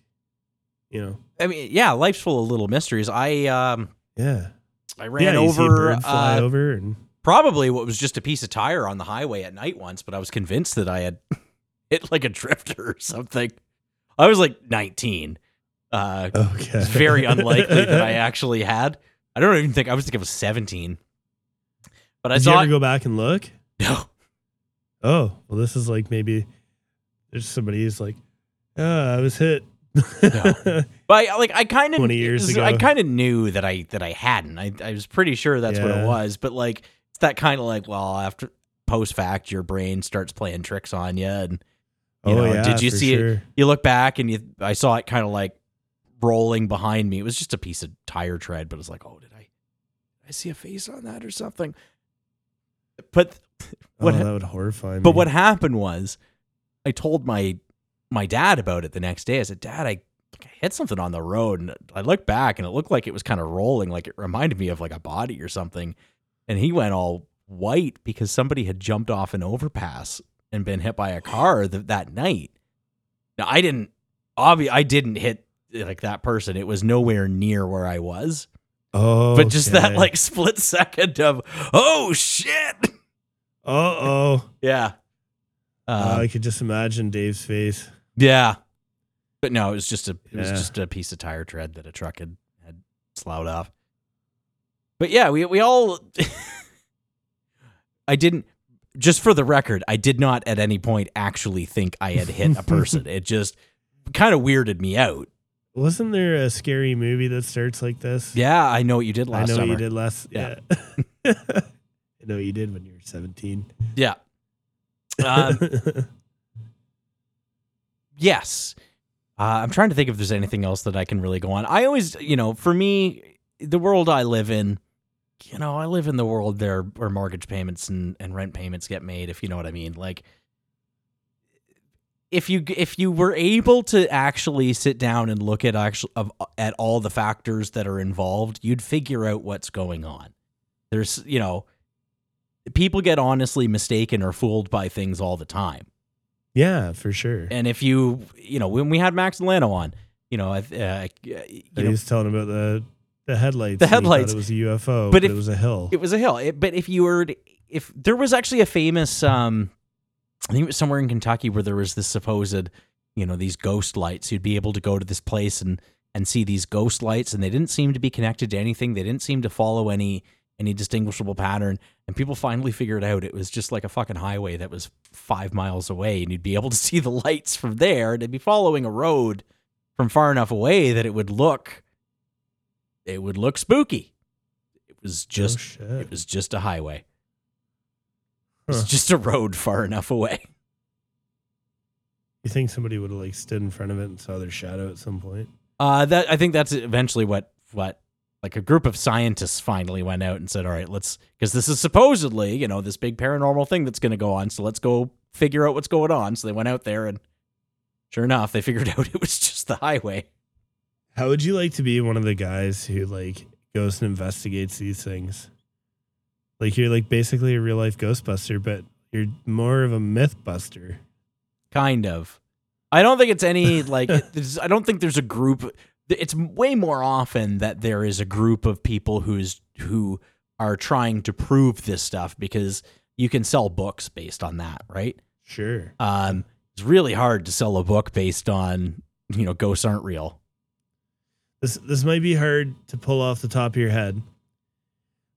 you know, I mean, yeah, life's full of little mysteries. I um yeah. I ran yeah, you over fly uh, over and probably what was just a piece of tire on the highway at night once, but I was convinced that I had hit like a drifter or something. I was like 19. Uh okay, it's very unlikely that I actually had. I don't even think I was think I was 17. But I Did you saw ever go back and look? no. Oh, well, this is like maybe there's somebody who's like, oh, I was hit. No. But I, like I kind of 20 years ago. I kind of knew that I that I hadn't. I I was pretty sure that's what it was, but like it's that kind of like well, after post fact your brain starts playing tricks on you and you oh know, yeah, did you see it? you look back and you I saw it kind of like rolling behind me. It was just a piece of tire tread, but it's like, "Oh, did I I see a face on that or something?" But Oh, what oh, that would horrify me. but what happened was, I told my my dad about it the next day. I said, "Dad, I, I hit something on the road, and I looked back, and it looked like it was kind of rolling, like it reminded me of like a body or something." And he went all white because somebody had jumped off an overpass and been hit by a car th- that night. Now I didn't, obvi- I didn't hit like that person. It was nowhere near where I was, Oh, but just that like split second of, oh shit, uh oh, yeah. Um, I could just imagine Dave's face. Yeah. But no, it was just a it was Yeah. just a piece of tire tread that a truck had had slouted off. But yeah, we we all I didn't just for the record, I did not at any point actually think I had hit a person. it just kind of weirded me out. Wasn't there a scary movie that starts like this? Yeah, I know what you did. I last know summer. you did last. Yeah. I know you did when you were seventeen. Yeah. Um, yes. Uh, I'm trying to think if there's anything else that I can really go on. I always, you know, for me, the world I live in, you know, I live in the world there where mortgage payments and, and rent payments get made, if you know what I mean. Like, if you if you were able to actually sit down and look at actual of at all the factors that are involved, you'd figure out what's going on. There's, you know, people get honestly mistaken or fooled by things all the time. yeah, for sure. And if you, you know, when we had Max Delano on, you know, uh, you he know, was telling about the the headlights. The headlights. It was a UFO, But but, if- it was a hill. it was a hill. It, but if you were, to, if there was actually a famous, um, I think it was somewhere in Kentucky where there was this supposed, you know, these ghost lights. You'd be able to go to this place and and see these ghost lights, and they didn't seem to be connected to anything. They didn't seem to follow any any distinguishable pattern. And people finally figured out it was just like a fucking highway that was five miles away, and you'd be able to see the lights from there. And they'd be following a road from far enough away that it would look, it would look spooky. It was just oh, it was just a highway. It was just a road far enough away. You think somebody would have like stood in front of it and saw their shadow at some point? Uh, that I think that's eventually what what like a group of scientists finally went out and said, "All right, let's because this is supposedly you know this big paranormal thing that's going to go on, so let's go figure out what's going on." So they went out there and sure enough, they figured out it was just the highway. How would you like to be one of the guys who like goes and investigates these things? Like you're like basically a real life Ghostbuster, but you're more of a myth buster. Kind of. I don't think it's any like I don't think there's a group. It's way more often that there is a group of people who's who are trying to prove this stuff because you can sell books based on that, right? Sure. Um, it's really hard to sell a book based on you know ghosts aren't real. This this might be hard to pull off the top of your head.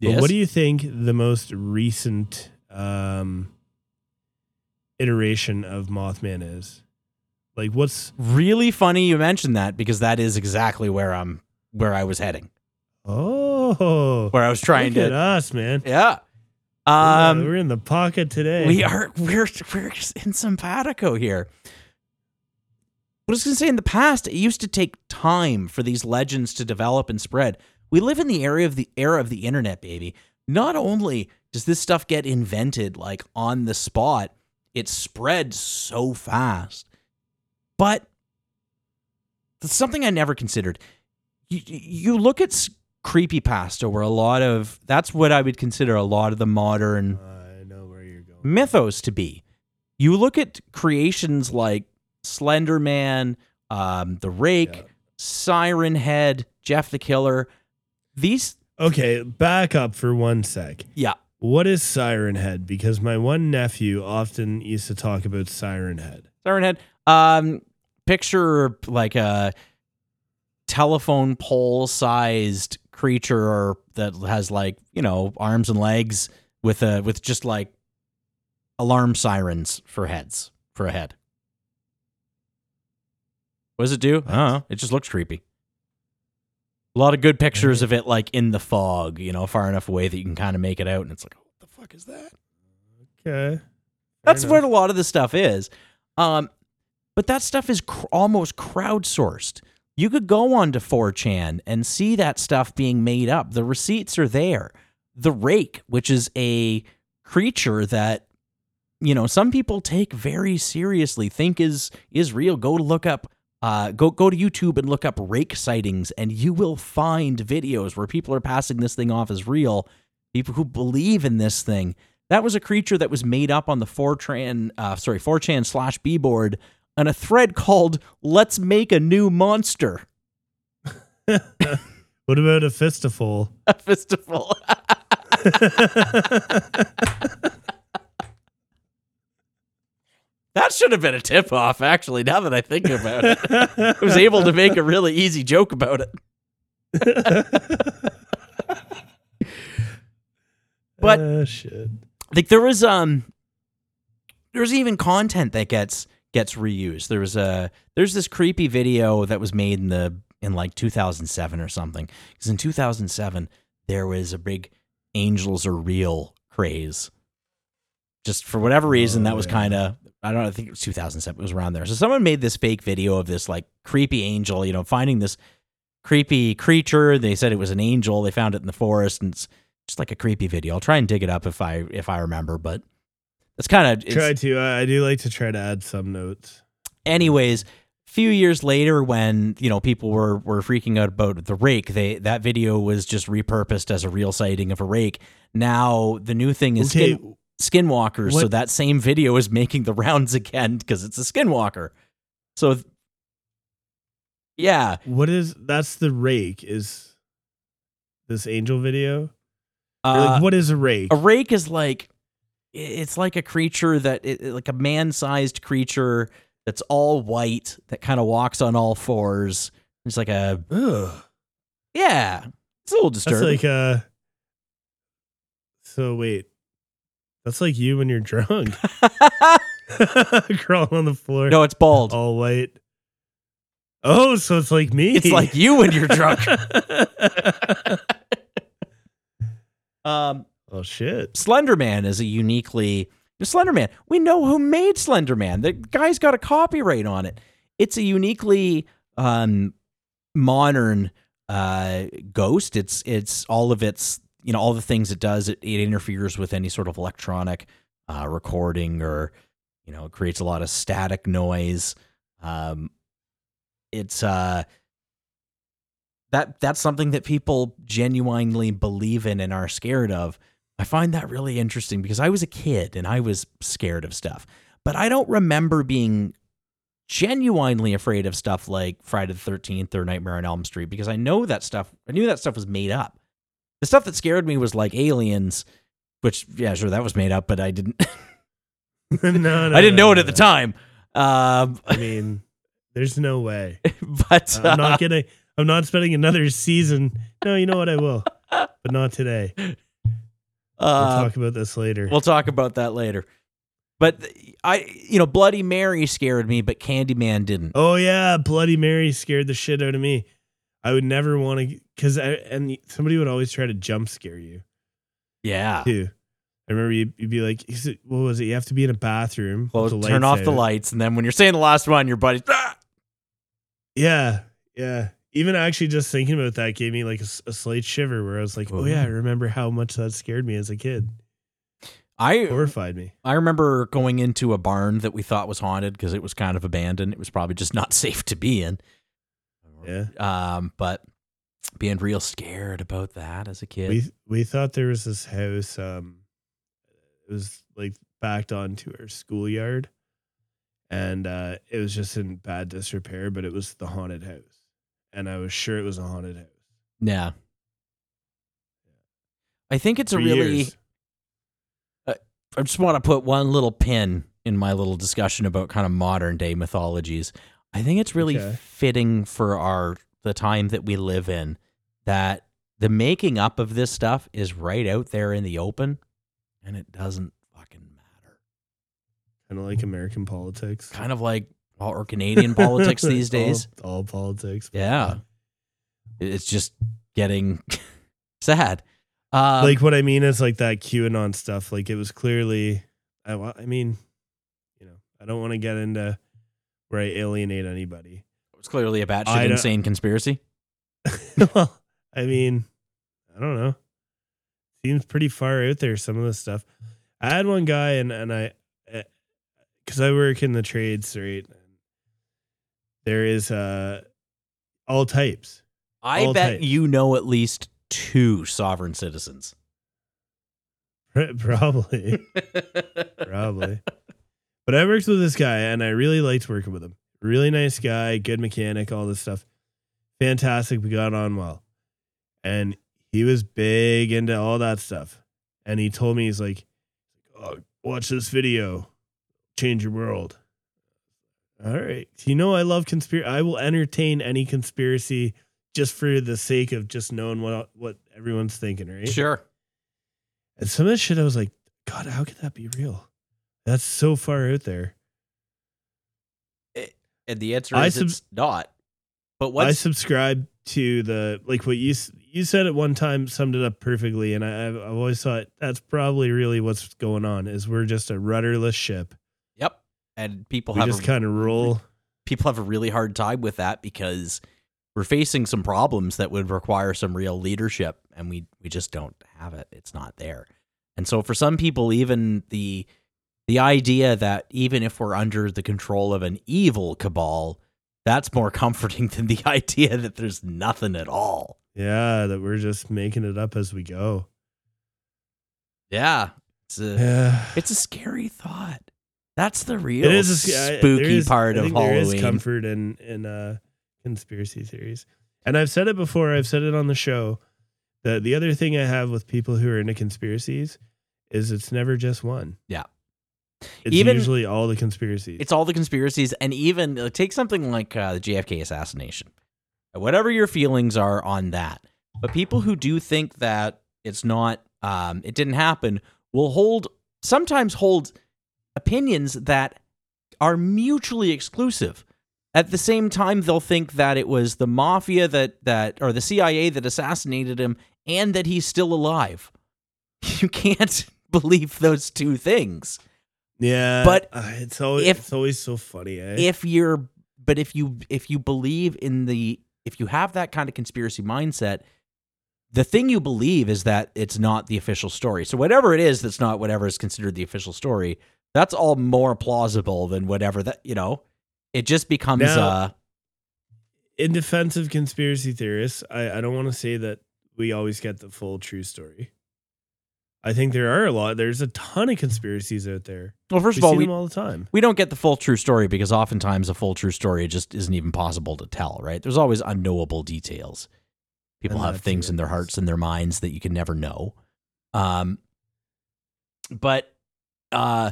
But Yes. what do you think the most recent um, iteration of Mothman is? Like, what's really funny you mentioned that because that is exactly where I'm where I was heading. oh, Where I was trying to us, man. Yeah. We're in the- Um we're in the pocket today. we are we're we're in simpatico here. What I was gonna say in the past, it used to take time for these legends to develop and spread. We live in the area of the era of the internet, baby. Not only does this stuff get invented like on the spot, it spreads so fast. But something I never considered. You, you look at s- creepypasta where a lot of that's what I would consider a lot of the modern I know where you're going. mythos to be. You look at creations like Slender Man, um, The Rake, Yeah. Siren Head, Jeff the Killer. These, Okay, back up for one sec. yeah, What is Siren Head? Because my one nephew often used to talk about Siren Head. Siren Head. Um, picture like a telephone pole sized creature that has like you know arms and legs with a with just like alarm sirens for heads for a head. What does it do? I don't know. It just looks creepy. A lot of good pictures of it like in the fog, you know, far enough away that you can kind of make it out, and it's like, what the fuck is that? Okay. That's Fair what enough. a lot of this stuff is. Um, but that stuff is cr- almost crowdsourced. You could go onto 4chan and see that stuff being made up. The receipts are there. The rake, which is a creature that you know some people take very seriously, think is is real. Go to look up. Uh, go go to YouTube and look up rake sightings, and you will find videos where people are passing this thing off as real. People who believe in this thing. That was a creature that was made up on the 4chan, uh, sorry, 4chan slash B board on a thread called "Let's Make a New Monster." What about a fistful? A festival. that should have been a tip off, actually. Now that I think about it, I was able to make a really easy joke about it. But- Ah, shit. like there was um there's even content that gets gets reused. There was a there's this creepy video that was made in the in like 2007 or something. Because in 2007 there was a big angels are real craze. Just for whatever reason Oh, that was oh, yeah. kind of i don't know i think it was 2007 it was around there. So someone made this fake video of this like creepy angel you know finding this creepy creature. They said it was an angel. They found it in the forest and it's just like a creepy video. I'll try and dig it up if I if I remember, but it's kind of Try to. I I do like to try to add some notes. anyways. A few years later, when you know people were were freaking out about the rake, they that video was just repurposed as a real sighting of a rake. Now the new thing is Okay, skin, skinwalkers, so that same video is making the rounds again because it's a skinwalker. So yeah, what is that's the rake? Is this angel video? Uh, like, what is a rake? A rake is like it's like a creature that it, like a man-sized creature that's all white that kind of walks on all fours. It's like a Ugh. yeah, it's a little That's disturbing. like uh So wait. That's like you when you're drunk. Crawling on the floor. no, it's bald. All white. Oh, so it's like me. It's like you when you're drunk. Um, oh shit. Slenderman is a uniquely Slenderman. We know who made Slenderman. The guy's got a copyright on it. It's a uniquely um, modern uh, ghost. It's it's all of its you know all the things it does. It, it interferes with any sort of electronic uh, recording or you know it creates a lot of static noise. Um, it's uh that that's something that people genuinely believe in and are scared of. I find that really interesting because I was a kid and I was scared of stuff, but I don't remember being genuinely afraid of stuff like Friday the 13th or Nightmare on Elm Street because I know that stuff, I knew that stuff was made up. The stuff that scared me was like aliens, which, yeah, sure, that was made up, but I didn't, no, no. I didn't no, know it no, at the time. Um, I mean, there's no way. but I'm uh, not gonna I'm not spending another season. No, you know what I will. But not today. We'll Uh, talk about this later. We'll talk about that later. But I, you know, Bloody Mary scared me, but Candyman didn't. oh yeah, Bloody Mary scared the shit out of me. I would never want to, cause I, and somebody would always try to jump scare you Yeah. too. I remember you'd, you'd be like, it, what was it? You have to be in a bathroom. with Close, the turn off the lights, and then when you're saying the last one, your buddy." "Ah!" Yeah, yeah. Even actually just thinking about that gave me like a slight shiver where I was like, oh yeah, I remember how much that scared me as a kid. I Horrified me. I remember going into a barn that we thought was haunted because it was kind of abandoned. It was probably just not safe to be in. Yeah. Um, but being real scared about that as a kid. We we thought there was this house. Um, it was like backed onto our schoolyard, and uh, it was just in bad disrepair. But it was the haunted house, and I was sure it was a haunted house. yeah. I think it's a really. years. Uh, I just want to put one little pin in my little discussion about kind of modern day mythologies. I think it's really Okay. fitting for our the time that we live in that the making up of this stuff is right out there in the open and it doesn't fucking matter. kind of like American politics Kind of like or Canadian politics these days. All, politics. Yeah. uh, It's just getting sad. Um, like what I mean is like that QAnon stuff. Like it was clearly. I I mean, you know, I don't want to get into where I alienate anybody. it's clearly a batshit insane conspiracy. well, I mean, I don't know. Seems pretty far out there. Some of the stuff. I had one guy, and and I, because I work in the trades, right? There is uh all types. I All bet types. you know at least two sovereign citizens. Probably, probably. But I worked with this guy, and I really liked working with him. Really nice guy, good mechanic, all this stuff. Fantastic. We got on well, and he was big into all that stuff. And he told me he's like, oh, "Watch this video, change your world." All right, you know I love conspiracy. I will entertain any conspiracy just for the sake of just knowing what what everyone's thinking, right? Sure. And some of this shit, I was like, God, how could that be real? That's so far out there. Eh, and the answer I is sub- it's not. But I subscribe to the like what you you said at one time summed it up perfectly, and I, I've, I've always thought that's probably really what's going on. Is we're just a rudderless ship. And people We have just a, kind of roll. people have a really hard time with that because we're facing some problems that would require some real leadership and we we just don't have it. It's not there. And so for some people even the the idea that even if we're under the control of an evil cabal, that's more comforting than the idea that there's nothing at all. Yeah, that we're just making it up as we go. Yeah. It's a Yeah, it's a scary thought. That's the real it is a, I- spooky is- part of think There Halloween. is comfort in in uh, conspiracy theories, and I've said it before. I've said it on the show. The the other thing I have with people who are into conspiracies is it's never just one. Yeah. it's Even- usually all the conspiracies. It's all the conspiracies, and even take something like uh, the JFK assassination. Whatever your feelings are on that, but people who do think that it's not, um, it didn't happen, will hold sometimes hold opinions that are mutually exclusive. At the same time, they'll think that it was the mafia that that or the CIA that assassinated him, and that he's still alive. You can't believe those two things. yeah, but uh, it's always if- it's always so funny. Eh? if you're but if you if you believe in the if you have that kind of conspiracy mindset the thing you believe is that it's not the official story so whatever it is that's not whatever is considered the official story that's all more plausible than whatever that you know it just becomes Now- uh in defense of conspiracy theorists, I, I don't want to say that we always get the full true story. I think there are a lot. There's a ton of conspiracies out there. well first we of all see we, them all the time. we don't get the full true story because oftentimes a full true story just isn't even possible to tell right there's always unknowable details people And have things in their hearts and their minds that you can never know um but uh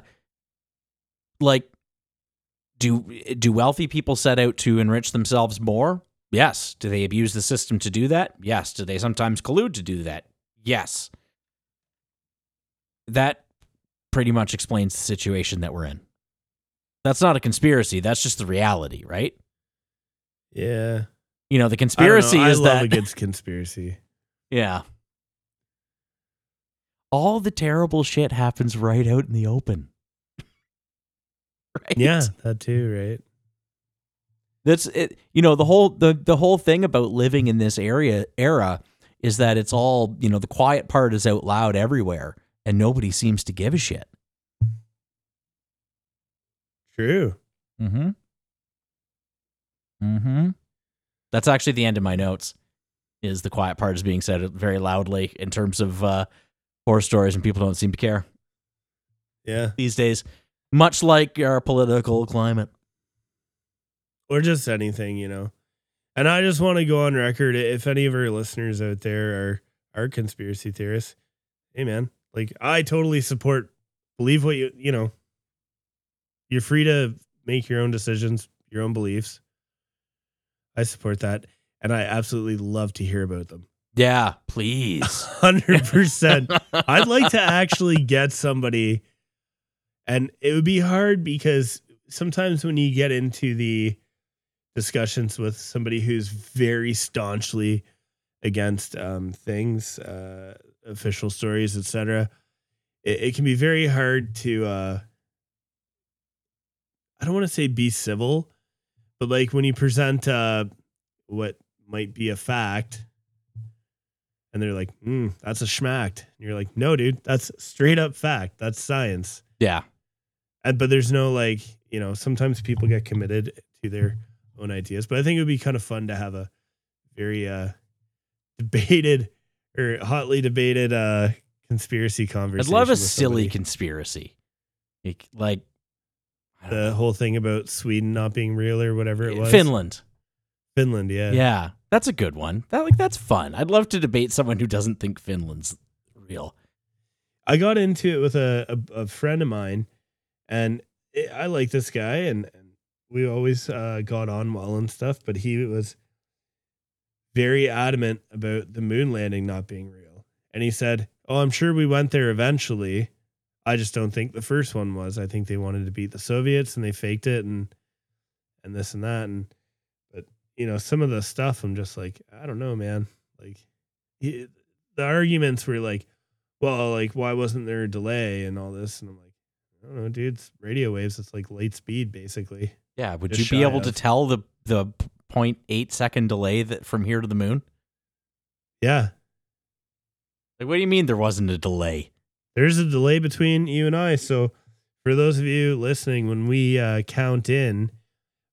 like do do wealthy people set out to enrich themselves more yes do they abuse the system to do that yes do they sometimes collude to do that yes that pretty much explains the situation that we're in. That's not a conspiracy. That's just the reality, right? Yeah. You know, the conspiracy know. I is love that a good conspiracy. yeah. All the terrible shit happens right out in the open. right? Yeah, that too, right? That's it. You know, the whole the the whole thing about living in this area era is that it's all, you know, the quiet part is out loud everywhere and nobody seems to give a shit. True. Mm-hmm. Mm-hmm. That's actually the end of my notes. Is the quiet part is being said very loudly in terms of uh, horror stories, and people don't seem to care Yeah. these days. Much like our political climate. Or just anything, you know. And I just want to go on record if any of our listeners out there are are conspiracy theorists, hey man, like I totally support believe what you you know. You're free to make your own decisions, your own beliefs. I support that. And I absolutely love to hear about them. Yeah, please. Hundred percent. I'd like to actually get somebody, and it would be hard because sometimes when you get into the discussions with somebody who's very staunchly against um, things, uh, official stories, etc., it, it can be very hard to. Uh, I don't want to say be civil, but like when you present uh, what might be a fact and they're like, mm, "That's a schmacked." And you're like, "No, dude, that's straight up fact. That's science." yeah. And, but there's no like, you know, sometimes people get committed to their own ideas. But I think it would be kind of fun to have a very uh debated or hotly debated uh conspiracy conversation. I'd love a silly conspiracy. Like, like I don't the know. whole thing about Sweden not being real or whatever it was. Finland. Finland, yeah. Yeah. That's a good one. That like that's fun. I'd love to debate someone who doesn't think Finland's real. I got into it with a, a, a friend of mine, and it, I like this guy, and, and we always uh, got on well and stuff. But he was very adamant about the moon landing not being real, and he said, "Oh, I'm sure we went there eventually. I just don't think the first one was. I think they wanted to beat the Soviets, and they faked it, and and this and that, and but you know some of the stuff, I'm just like, I don't know, man. Like he, the arguments were like." well, like, why wasn't there a delay and all this? And I'm like, I don't know, dude. It's radio waves. It's like light speed, basically. Yeah. Would Just you be able to tell the the 0.8 second delay that from here to the moon? Yeah. Like, what do you mean there wasn't a delay? There's a delay between you and I. So, for those of you listening, when we uh, count in,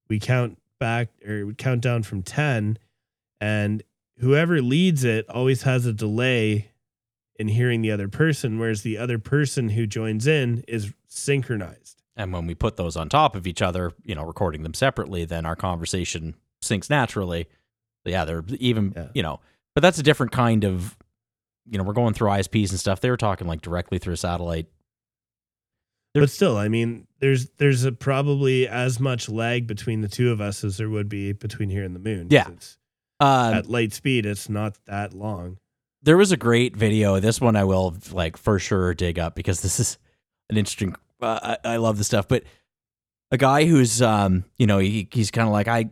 we count back or we count down from 10, and whoever leads it always has a delay in hearing the other person, whereas the other person who joins in is synchronized. And when we put those on top of each other, you know, recording them separately, then our conversation syncs naturally. Yeah, they're even, Yeah. you know, but that's a different kind of, you know, we're going through ISPs and stuff. They were talking like directly through a satellite. There- but still, I mean, there's there's a probably as much lag between the two of us as there would be between here and the moon. Yeah. Um, at light speed, it's not that long. there was a great video. This one I will like for sure dig up because this is an interesting. Uh, I, I love the stuff, but a guy who's um you know he, he's kind of like I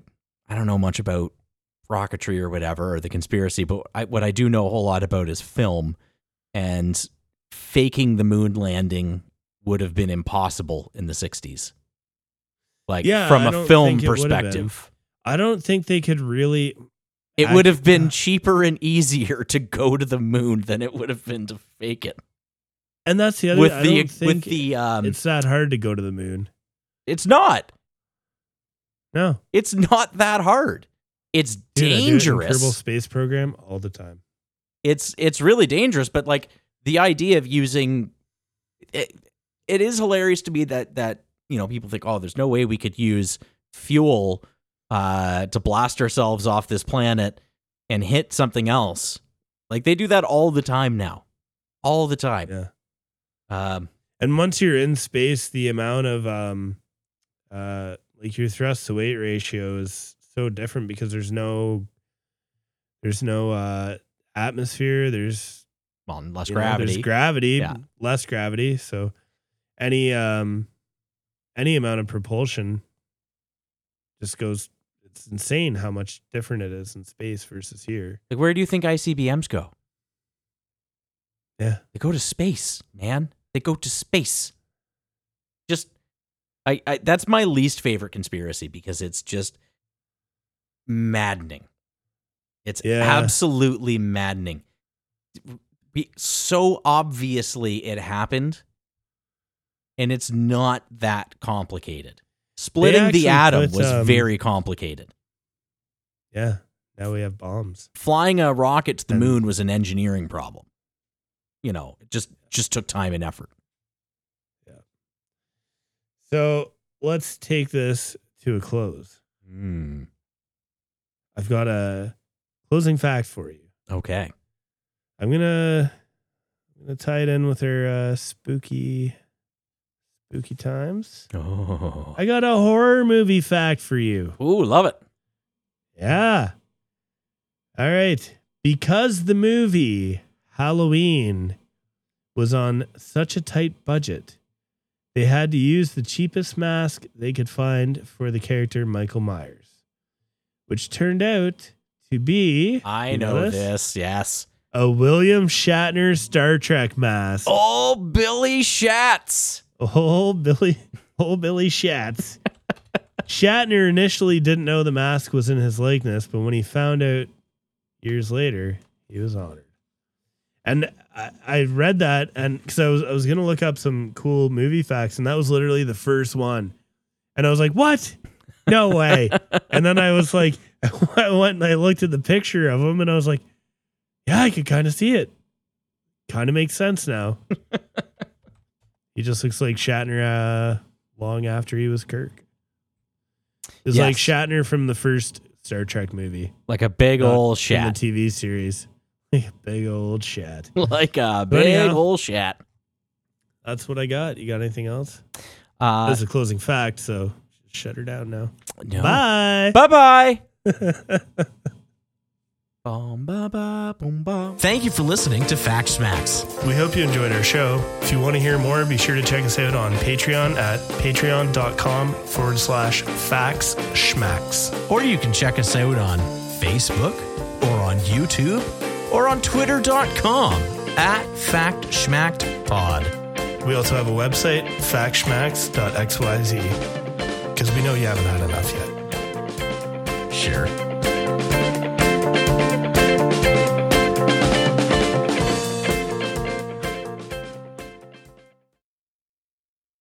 I don't know much about rocketry or whatever or the conspiracy, but I, what I do know a whole lot about is film and faking the moon landing would have been impossible in the '60s. Like Yeah, from I a film think it would have been. perspective. I don't think they could really. It would have been cheaper and easier to go to the moon than it would have been to fake it. And that's the other. with I the don't think with the um it's that hard to go to the moon. it's not No, it's not that hard it's Dude, I do it in Kerbal dangerous Space Program all the time. it's it's really dangerous but like the idea of using it, it is hilarious to me that that you know people think oh there's no way we could use fuel uh to blast ourselves off this planet and hit something else like they do that all the time now all the time Yeah. Um And once you're in space, the amount of um, uh, like your thrust to weight ratio is so different because there's no, there's no uh atmosphere. There's well, less You know, gravity. there's gravity, Yeah. less gravity. So any um any amount of propulsion just goes it's insane how much different it is in space versus here. like, where do you think ICBMs go? Yeah. They go to space, man. They go to space. Just, I, I that's my least favorite conspiracy because it's just maddening. It's Yeah. absolutely maddening. So obviously it happened, and it's not that complicated. Splitting the atom put, was um, very complicated. Yeah. Now we have bombs. Flying a rocket to the And- moon was an engineering problem. You know, it just just took time and effort. Yeah. So let's take this to a close. Mm, I've got a closing fact for you. okay. I'm gonna I'm gonna tie it in with our uh, spooky spooky times. Oh. I got a horror movie fact for you. Ooh, love it. Yeah. All right. Because the movie Halloween was on such a tight budget, they had to use the cheapest mask they could find for the character Michael Myers, which turned out to be I you know this. Yes. a William Shatner Star Trek mask. Oh, Billy Schatz. Oh, Billy, oh, Billy Shatz. Shatner initially didn't know the mask was in his likeness, but when he found out years later, he was honored. And I, I read that, and because I was I was gonna look up some cool movie facts, and that was literally the first one, and I was like, "What? No way!" and then I was like, I went and I looked at the picture of him, and I was like, "Yeah, I could kind of see it. Kind of makes sense now." He just looks like Shatner uh, long after he was Kirk. It's like Shatner from the first Star Trek movie, Like a big old from shat. the TV series. Big old shat. like a big anyhow. old shat. That's what I got. You got anything else? Uh, That's a closing fact, so shut her down now. no. Bye. Bye bye. Bum, ba, ba, boom, ba. Thank you for listening to Fact Schmacks. We hope you enjoyed our show. If you want to hear more, be sure to check us out on Patreon at patreon.com forward slash facts schmacks. Or you can check us out on Facebook or on YouTube or on twitter.com at Fact Schmacked Pod. We also have a website, factschmacks.xyz, because we know you haven't had enough yet. Sure.